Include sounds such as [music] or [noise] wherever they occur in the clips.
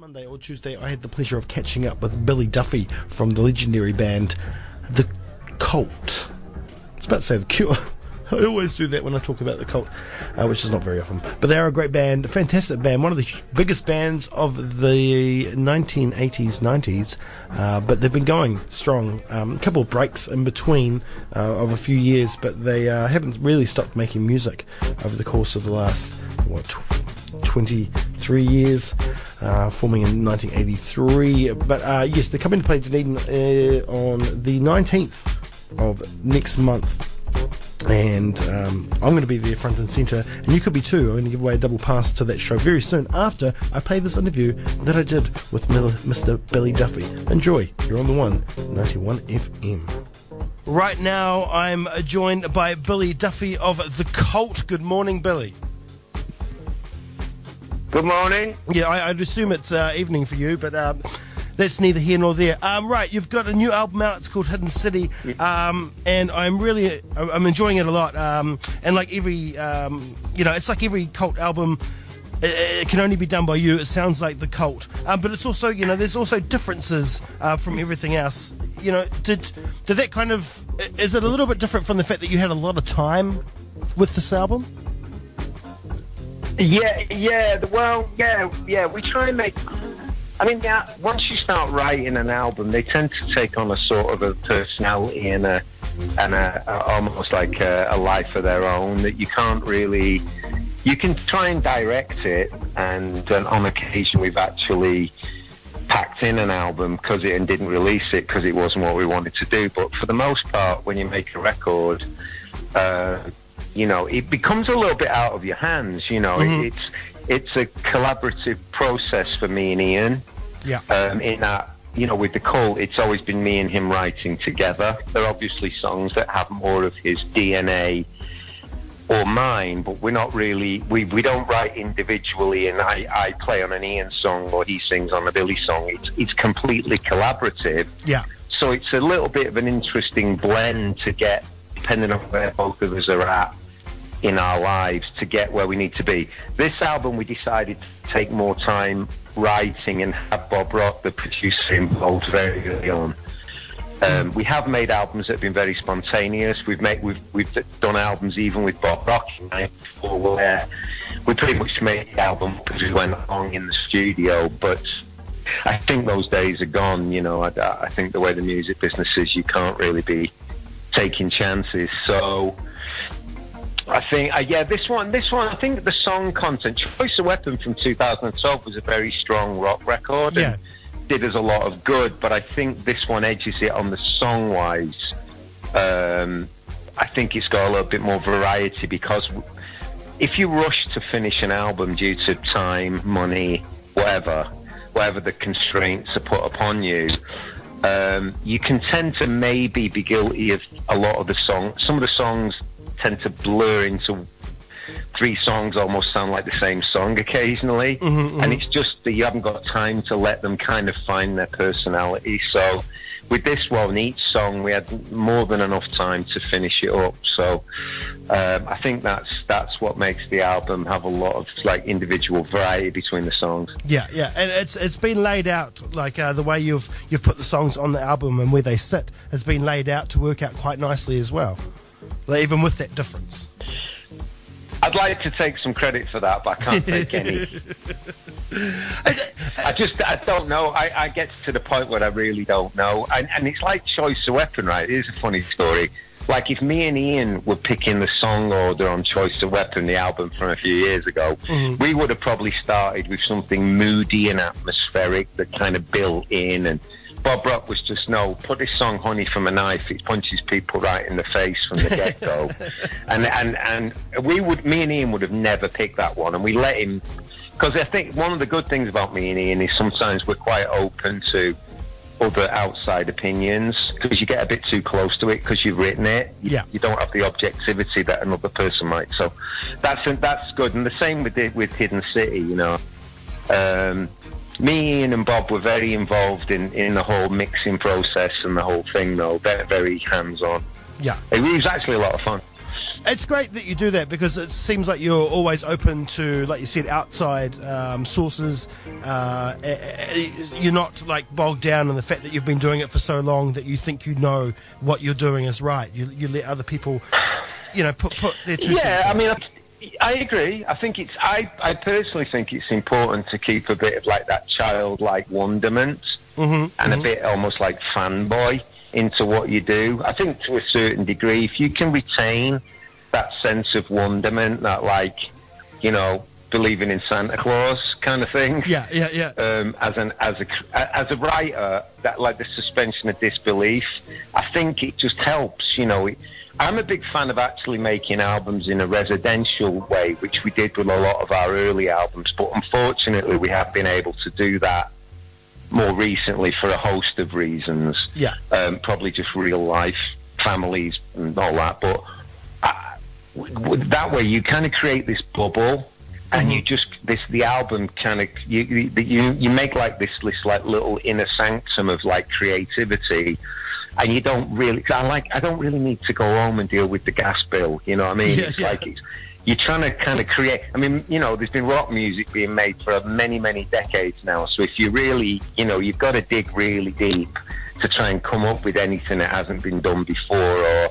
Monday or Tuesday, I had the pleasure of catching up with Billy Duffy from the legendary band The Cult. I was about to say The Cure. [laughs] I always do that when I talk about The Cult, uh, which is not very often. But they are a great band, a fantastic band, one of the biggest bands of the 1980s, 90s. Uh, but they've been going strong. Um, a couple of breaks in between uh, of a few years, but they uh, haven't really stopped making music over the course of the last, what, tw- 23 years, uh, forming in 1983. But uh, yes, they're coming to play Dunedin uh, on the 19th of next month. And um, I'm going to be there front and centre, and you could be too. I'm going to give away a double pass to that show very soon after I play this interview that I did with Mr. Billy Duffy. Enjoy. You're on the one, 91 FM. Right now, I'm joined by Billy Duffy of The Cult. Good morning, Billy. Good morning. Yeah, I, would assume it's uh, evening for you, but um, that's neither here nor there. Um, right, you've got a new album out. It's called Hidden City, um, and I'm really I'm enjoying it a lot. Um, and like every um, you know, it's like every cult album. It, it, can only be done by you. It sounds like the cult, um, but it's also you know there's also differences uh, from everything else. You know, did did that kind of is it a little bit different from the fact that you had a lot of time with this album? Yeah, yeah. Well, yeah, yeah. We try and make. I mean, yeah, once you start writing an album, they tend to take on a sort of a personality and a and a, a almost like a, a life of their own that you can't really. You can try and direct it, and, and on occasion we've actually packed in an album because it and didn't release it because it wasn't what we wanted to do. But for the most part, when you make a record, uh, you know, it becomes a little bit out of your hands. You know, mm-hmm. it's it's a collaborative process for me and Ian. Yeah. Um, in that, you know, with the cult, it's always been me and him writing together. There are obviously songs that have more of his DNA or mine, but we're not really we, we don't write individually and I, I play on an Ian song or he sings on a Billy song. It's it's completely collaborative. Yeah. So it's a little bit of an interesting blend to get depending on where both of us are at in our lives to get where we need to be. This album, we decided to take more time writing and have Bob Rock, the producer, involved very early on. Um, we have made albums that have been very spontaneous. We've made we've we've done albums even with Bob Rock where we pretty much made the album because we went along in the studio. But I think those days are gone. You know, I, I think the way the music business is, you can't really be taking chances. So I think, uh, yeah, this one, this one, I think the song content, Choice of Weapon from 2012 was a very strong rock record yeah. and did us a lot of good, but I think this one edges it on the song wise. Um, I think it's got a little bit more variety because if you rush to finish an album due to time, money, whatever, whatever the constraints are put upon you, um, you can tend to maybe be guilty of a lot of the songs. Some of the songs tend to blur into three songs almost sound like the same song occasionally, mm-hmm, mm-hmm. and it's just that you haven't got time to let them kind of find their personality. So with this one, each song we had more than enough time to finish it up. So um, I think that's that's what makes the album have a lot of like individual variety between the songs. Yeah, yeah, and it's it's been laid out like uh, the way you've you've put the songs on the album and where they sit has been laid out to work out quite nicely as well even with that difference. I'd like to take some credit for that, but I can't take any. [laughs] I just, I don't know. I, I, get to the point where I really don't know. And, and, it's like choice of weapon, right? It is a funny story. Like if me and Ian were picking the song order on Choice of Weapon, the album from a few years ago, mm-hmm. we would have probably started with something moody and atmospheric that kind of built in and Bob Rock was just no, put this song "Honey from a Knife." It punches people right in the face from the get go, [laughs] and and and we would, me and Ian would have never picked that one, and we let him because I think one of the good things about me and Ian is sometimes we're quite open to other outside opinions because you get a bit too close to it because you've written it. You, yeah. you don't have the objectivity that another person might. So that's that's good. And the same with it with Hidden City. You know, um, me, Ian, and Bob were very involved in, in the whole mixing process and the whole thing, though. Very, very hands on. Yeah. It was actually a lot of fun. it's great that you do that because it seems like you're always open to, like you said, outside um, sources. Uh, you're not like bogged down in the fact that you've been doing it for so long that you think you know what you're doing is right. You, you let other people, you know, put put their two yeah, I mean. I agree. I think it's. I, I personally think it's important to keep a bit of like that childlike wonderment mm-hmm, and mm-hmm. a bit almost like fanboy into what you do. I think to a certain degree, if you can retain that sense of wonderment, that like, you know, believing in Santa Claus kind of thing. Yeah, yeah, yeah. Um, as an as a as a writer, that like the suspension of disbelief, I think it just helps. You know, it, I'm a big fan of actually making albums in a residential way, which we did with a lot of our early albums. But unfortunately, we have been able to do that more recently for a host of reasons. Yeah, um, probably just real life families and all that. But that way you kind of create this bubble and mm-hmm. you just this the album kind of you, you you make like this this like little inner sanctum of like creativity and you don't really I like I don't really need to go home and deal with the gas bill you know what I mean yeah, it's yeah. like it's you're trying to kind of create I mean you know there's been rock music being made for many many decades now so if you really you know you've got to dig really deep to try and come up with anything that hasn't been done before or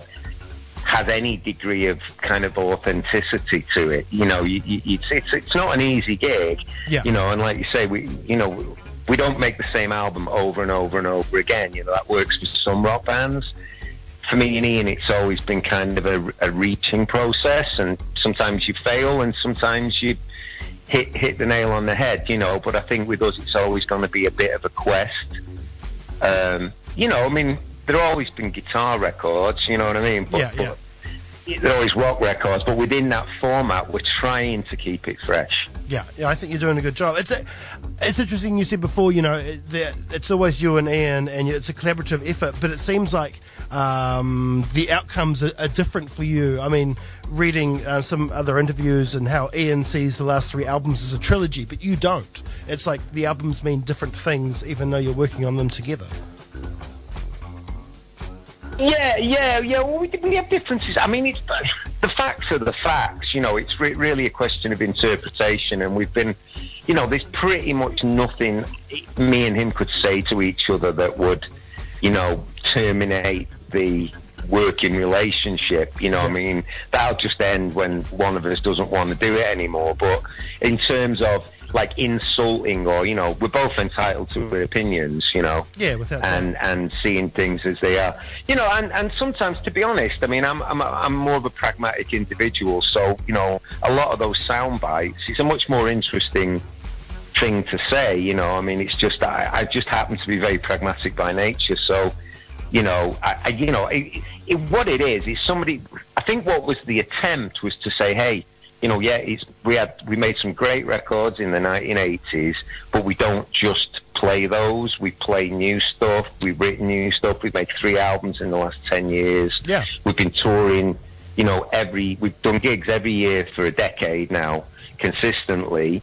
has any degree of kind of authenticity to it. You know, you, you, it's, it's it's not an easy gig. Yeah. You know, and like you say, we you know we don't make the same album over and over and over again. You know, that works for some rock bands. For me and Ian, it's always been kind of a, a reaching process, and sometimes you fail, and sometimes you hit hit the nail on the head. You know, but I think with us, it's always going to be a bit of a quest. Um, you know, I mean, there have always been guitar records, you know what I mean? But, yeah, yeah. But there always rock records, but within that format, we're trying to keep it fresh. Yeah, yeah, I think you're doing a good job. It's a, it's interesting. You said before, you know, it, it's always you and Ian, and it's a collaborative effort. But it seems like um, the outcomes are, are, different for you. I mean, reading uh, some other interviews and how Ian sees the last three albums as a trilogy, but you don't. It's like the albums mean different things, even though you're working on them together. Yeah, yeah, yeah. Well, we, we have differences. I mean, it's the facts are the facts. You know, it's re- really a question of interpretation, and we've been, you know, there's pretty much nothing me and him could say to each other that would, you know, terminate the working relationship. You know, I mean, that'll just end when one of us doesn't want to do it anymore. But in terms of like insulting or you know we're both entitled to mm. opinions you know. Yeah without and that. and seeing things as they are. You know and and sometimes to be honest i mean i'm i'm i'm more of a pragmatic individual so you know a lot of those sound bites it's a much more interesting thing to say you know. I mean it's just i, I just happen to be very pragmatic by nature so you know i, I you know it, it, what it is is somebody i think what was the attempt was to say hey you know, yeah, we had we made some great records in the 1980s, but we don't just play those. We play new stuff. We've written new stuff. We've made three albums in the last ten years. Yeah, we've been touring. You know, every we've done gigs every year for a decade now, consistently.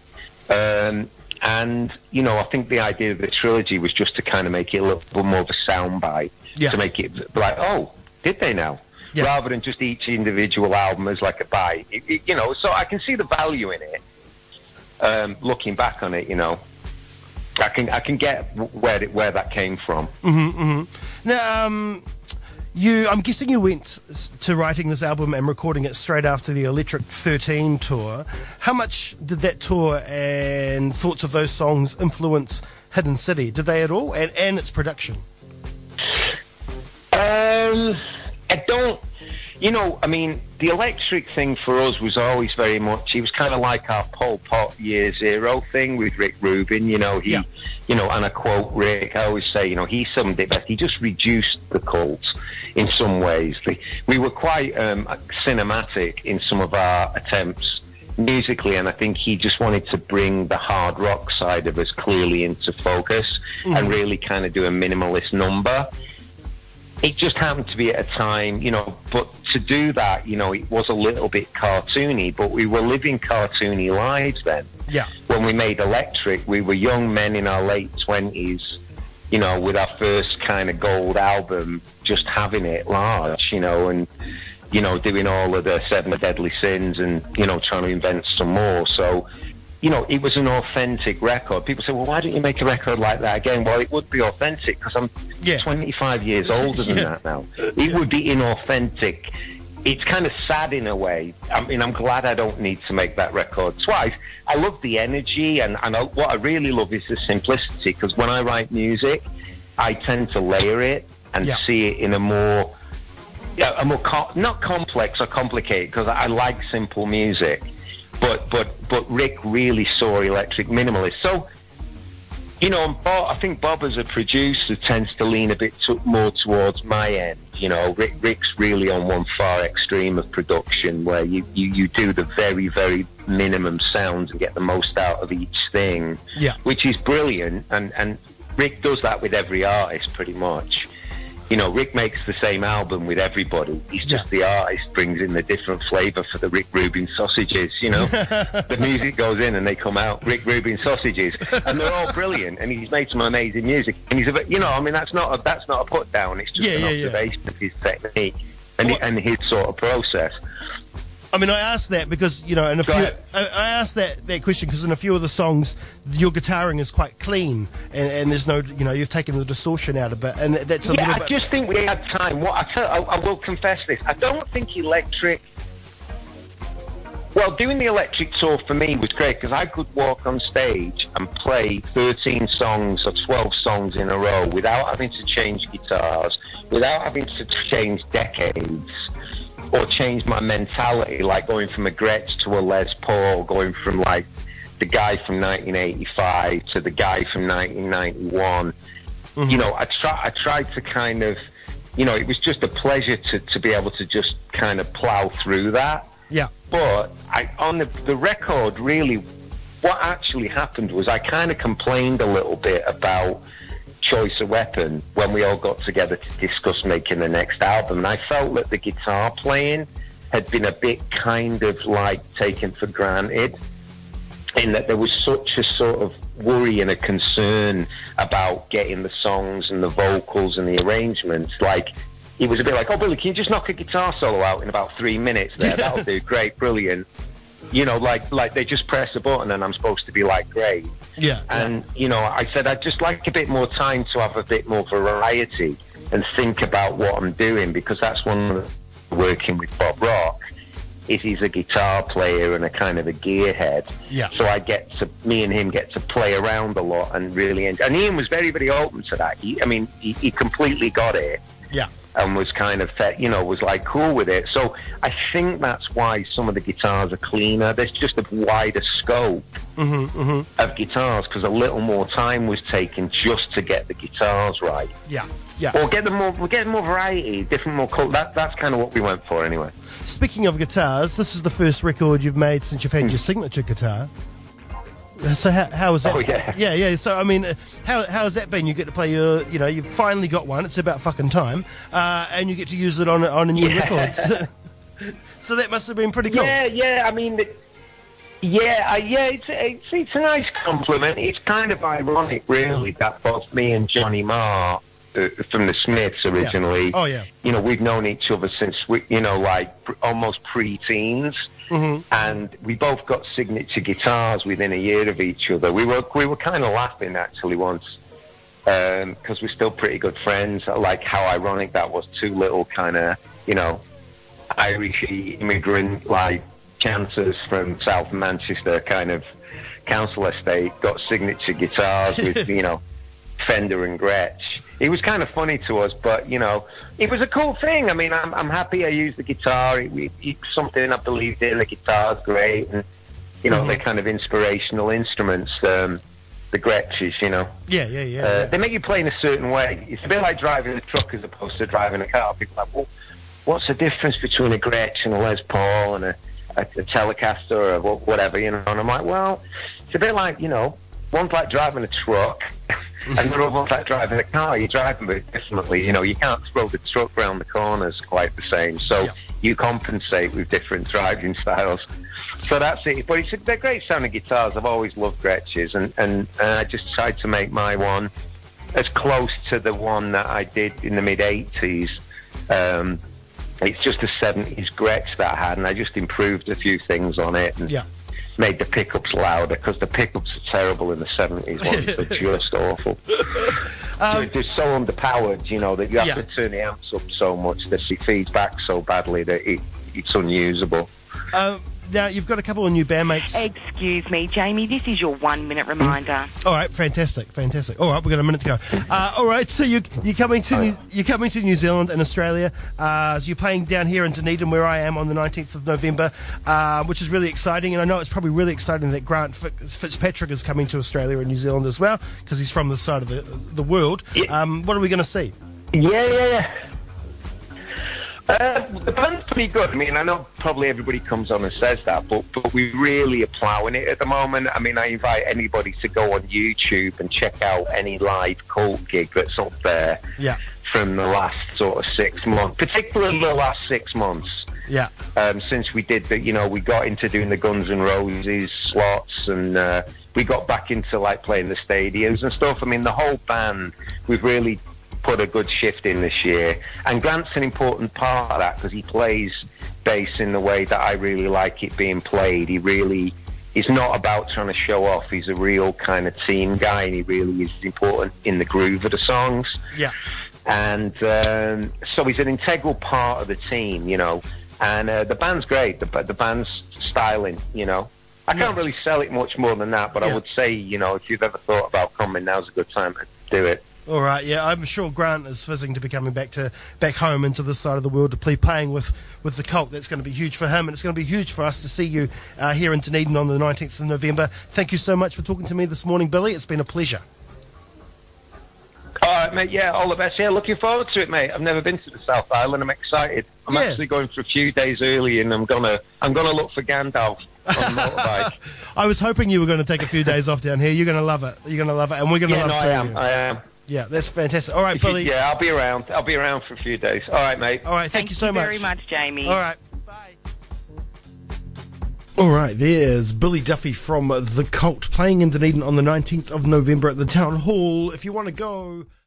Um, and you know, I think the idea of the trilogy was just to kind of make it a little more of a soundbite, yeah. to make it like, oh, did they now? Yeah. rather than just each individual album as like a buy. It, it, you know, so I can see the value in it. Um, looking back on it, you know, I can I can get where it, where that came from. Mm-hmm, mm-hmm. Now, um, you, I'm guessing you went to writing this album and recording it straight after the Electric 13 tour. How much did that tour and thoughts of those songs influence Hidden City? Did they at all, and and its production? Um. I don't. You know, I mean, the electric thing for us was always very much. It was kind of like our Pol Pot Year Zero thing with Rick Rubin. You know, he, yeah. you know, and I quote Rick. I always say, you know, he summed it best. He just reduced the cult in some ways. We were quite um, cinematic in some of our attempts musically, and I think he just wanted to bring the hard rock side of us clearly into focus mm-hmm. and really kind of do a minimalist number it just happened to be at a time, you know, but to do that, you know, it was a little bit cartoony, but we were living cartoony lives then. Yeah. When we made Electric, we were young men in our late 20s, you know, with our first kind of gold album, just having it large, you know, and, you know, doing all of the seven deadly sins and you know trying to invent some more. So you know, it was an authentic record. People say, well, why don't you make a record like that again? Well, it would be authentic because I'm Yeah. 25 years [laughs] older than Yeah. that now. It would be inauthentic. It's kind of sad in a way. I mean, I'm glad I don't need to make that record twice. I love the energy, and, and I, what I really love is the simplicity because when I write music, I tend to layer it and Yeah. see it in a more yeah, a more co- not complex or complicated because I like simple music, but but but Rick really saw Electric Minimalist. So you know, Bob, I think Bob as a producer tends to lean a bit to, more towards my end. You know, Rick, Rick's really on one far extreme of production where you, you, you do the very, very minimum sounds and get the most out of each thing, Yeah. which is brilliant. And, and Rick does that with every artist pretty much. You know, Rick makes the same album with everybody. He's just the artist brings in the different flavour for the Rick Rubin sausages. You know, [laughs] the music goes in and they come out Rick Rubin sausages, and they're all brilliant. And he's made some amazing music. And he's a, bit- you know, I mean, that's not a, that's not a put down. It's just Yeah, an yeah, yeah. observation of his technique and, and his sort of process. I mean, I asked that because you know, in a Go few, ahead. I, I asked that, that question because in a few of the songs, your guitaring is quite clean, and, and there's no, you know, you've taken the distortion out of it, and that's a Yeah, little I bit. just think we had time. What I, tell, I, I will confess this. I don't think electric. Well, doing the electric tour for me was great because I could walk on stage and play 13 songs or 12 songs in a row without having to change guitars, without having to change decades or change my mentality, like going from a Gretsch to a Les Paul, going from like the guy from 1985 to the guy from 1991 mm-hmm. you know, I try, I tried to kind of, you know, it was just a pleasure to, to be able to just kind of plow through that. yeah, But I, on the, the record, really, what actually happened was I kind of complained a little bit about Choice of Weapon when we all got together to discuss making the next album. And I felt that the guitar playing had been a bit kind of like taken for granted in that there was such a sort of worry and a concern about getting the songs and the vocals and the arrangements. Like, it was a bit like, oh, Billy, can you just knock a guitar solo out in about three minutes there? [laughs] That'll do. Great, brilliant. You know, like, like they just press a button and I'm supposed to be like, great. yeah, And, you know, I said I'd just like a bit more time to have a bit more variety and think about what I'm doing because that's one of the working with Bob Rock is he's a guitar player and a kind of a gearhead. Yeah. So I get to, me and him get to play around a lot and really enjoy. And Ian was very, very open to that. He, I mean, he, he completely got it yeah, and was kind of, you know, was like cool with it. So I think that's why some of the guitars are cleaner. There's just a wider scope mm-hmm, mm-hmm. of guitars because a little more time was taken just to get the guitars right, yeah, yeah. or get them more, we get more variety, different, more color. That that's kind of what we went for anyway. Speaking of guitars, this is the first record you've made since you've had hmm. your signature guitar. So how, how was that? Oh, yeah. yeah, yeah. So I mean, how how has that been? You get to play your, you know, you've finally got one. It's about fucking time, uh, and you get to use it on a- on a new Yeah. record. [laughs] so that must have been pretty cool. Yeah, yeah. I mean, yeah, uh, yeah. It's, it's it's a nice compliment. It's kind of ironic, really, that both me and Johnny Marr uh, from the Smiths originally. Oh, yeah. You know, we've known each other since we, you know, like pr- almost pre-teens. Mm-hmm. And we both got signature guitars within a year of each other. We were we were kind of laughing actually once because we're still pretty good friends. Like how ironic that was. Two little kind of you know Irish immigrant like cancers from South Manchester kind of council estate got signature guitars with [laughs] you know Fender and Gretsch. It was kind of funny to us, but you know, it was a cool thing. I mean, I'm, I'm happy I used the guitar. It, it, it's something I believed in. The guitar's great, and you know, they're kind of inspirational instruments. Um, the Gretsches, you know. Yeah, yeah, yeah. Uh, they make you play in a certain way. It's a bit like driving a truck as opposed to driving a car. People are like, well, what's the difference between a Gretsch and a Les Paul and a, a, a Telecaster or whatever, you know? And I'm like, well, it's a bit like, you know, one's like driving a truck [laughs] and the other one's like driving a car. You drive them very differently. You know, you can't throw the truck round the corners quite the same. So Yeah. you compensate with different driving styles. So that's it. But it's a, they're great sounding guitars. I've always loved Gretsches, and, and, and I just tried to make my one as close to the one that I did in the mid 80s. Um, It's just a 70s Gretsch that I had, and I just improved a few things on it. And Yeah. Made the pickups louder because the pickups are terrible in the 70s ones. [laughs] They're just awful. Um, They're so underpowered, you know, that you have Yeah. to turn the amps up so much that it feeds back so badly that it, it's unusable. Um, now you've got a couple of new bandmates. Excuse me, Jamie, this is your one minute reminder. All right, fantastic, fantastic. All right, we've got a minute to go. Uh, all right, so you you're coming to New, you're coming to New Zealand and Australia. Uh, so you're playing down here in Dunedin, where I am, on the 19th of November, uh, which is really exciting. And I know it's probably really exciting that Grant Fitzpatrick is coming to Australia and New Zealand as well, because he's from this side of the the world. Yeah. Um, what are we going to see? Yeah, yeah, yeah. Uh, the band's pretty good. I mean, I know probably everybody comes on and says that, but but we really are ploughing it at the moment. I mean, I invite anybody to go on YouTube and check out any live cult gig that's up there Yeah, from the last sort of six months, particularly the last six months. yeah, um, since we did the, you know, we got into doing the Guns N' Roses slots and uh, we got back into like playing the stadiums and stuff. I mean, the whole band, we've really put a good shift in this year. And Grant's an important part of that because he plays bass in the way that I really like it being played. He really is not about trying to show off. He's a real kind of team guy and he really is important in the groove of the songs yeah. and um, so he's an integral part of the team, you know. And uh, the band's great. The, the band's styling, you know. I can't really sell it much more than that, but Yeah. I would say, you know, if you've ever thought about coming, now's a good time to do it. All right, yeah, I'm sure Grant is fizzing to be coming back to back home into this side of the world to play playing with, with the cult. That's going to be huge for him, and it's going to be huge for us to see you uh, here in Dunedin on the 19th of November. Thank you so much for talking to me this morning, Billy. It's been a pleasure. All right, mate. Yeah, all the best. Yeah, looking forward to it, mate. I've never been to the South Island. I'm excited. I'm Yeah. actually going for a few days early, and I'm gonna I'm gonna look for Gandalf on a motorbike. [laughs] I was hoping you were going to take a few days off down here. You're going to love it. You're going to love it, and we're going to yeah, love no, I seeing am. you. I am. Yeah, that's fantastic. All right, Billy. [laughs] Yeah, I'll be around. I'll be around for a few days. All right, mate. All right, thank, you so much. very much, Jamie. All right. Bye. All right, there's Billy Duffy from The Cult playing in Dunedin on the 19th of November at the Town Hall. If you want to go.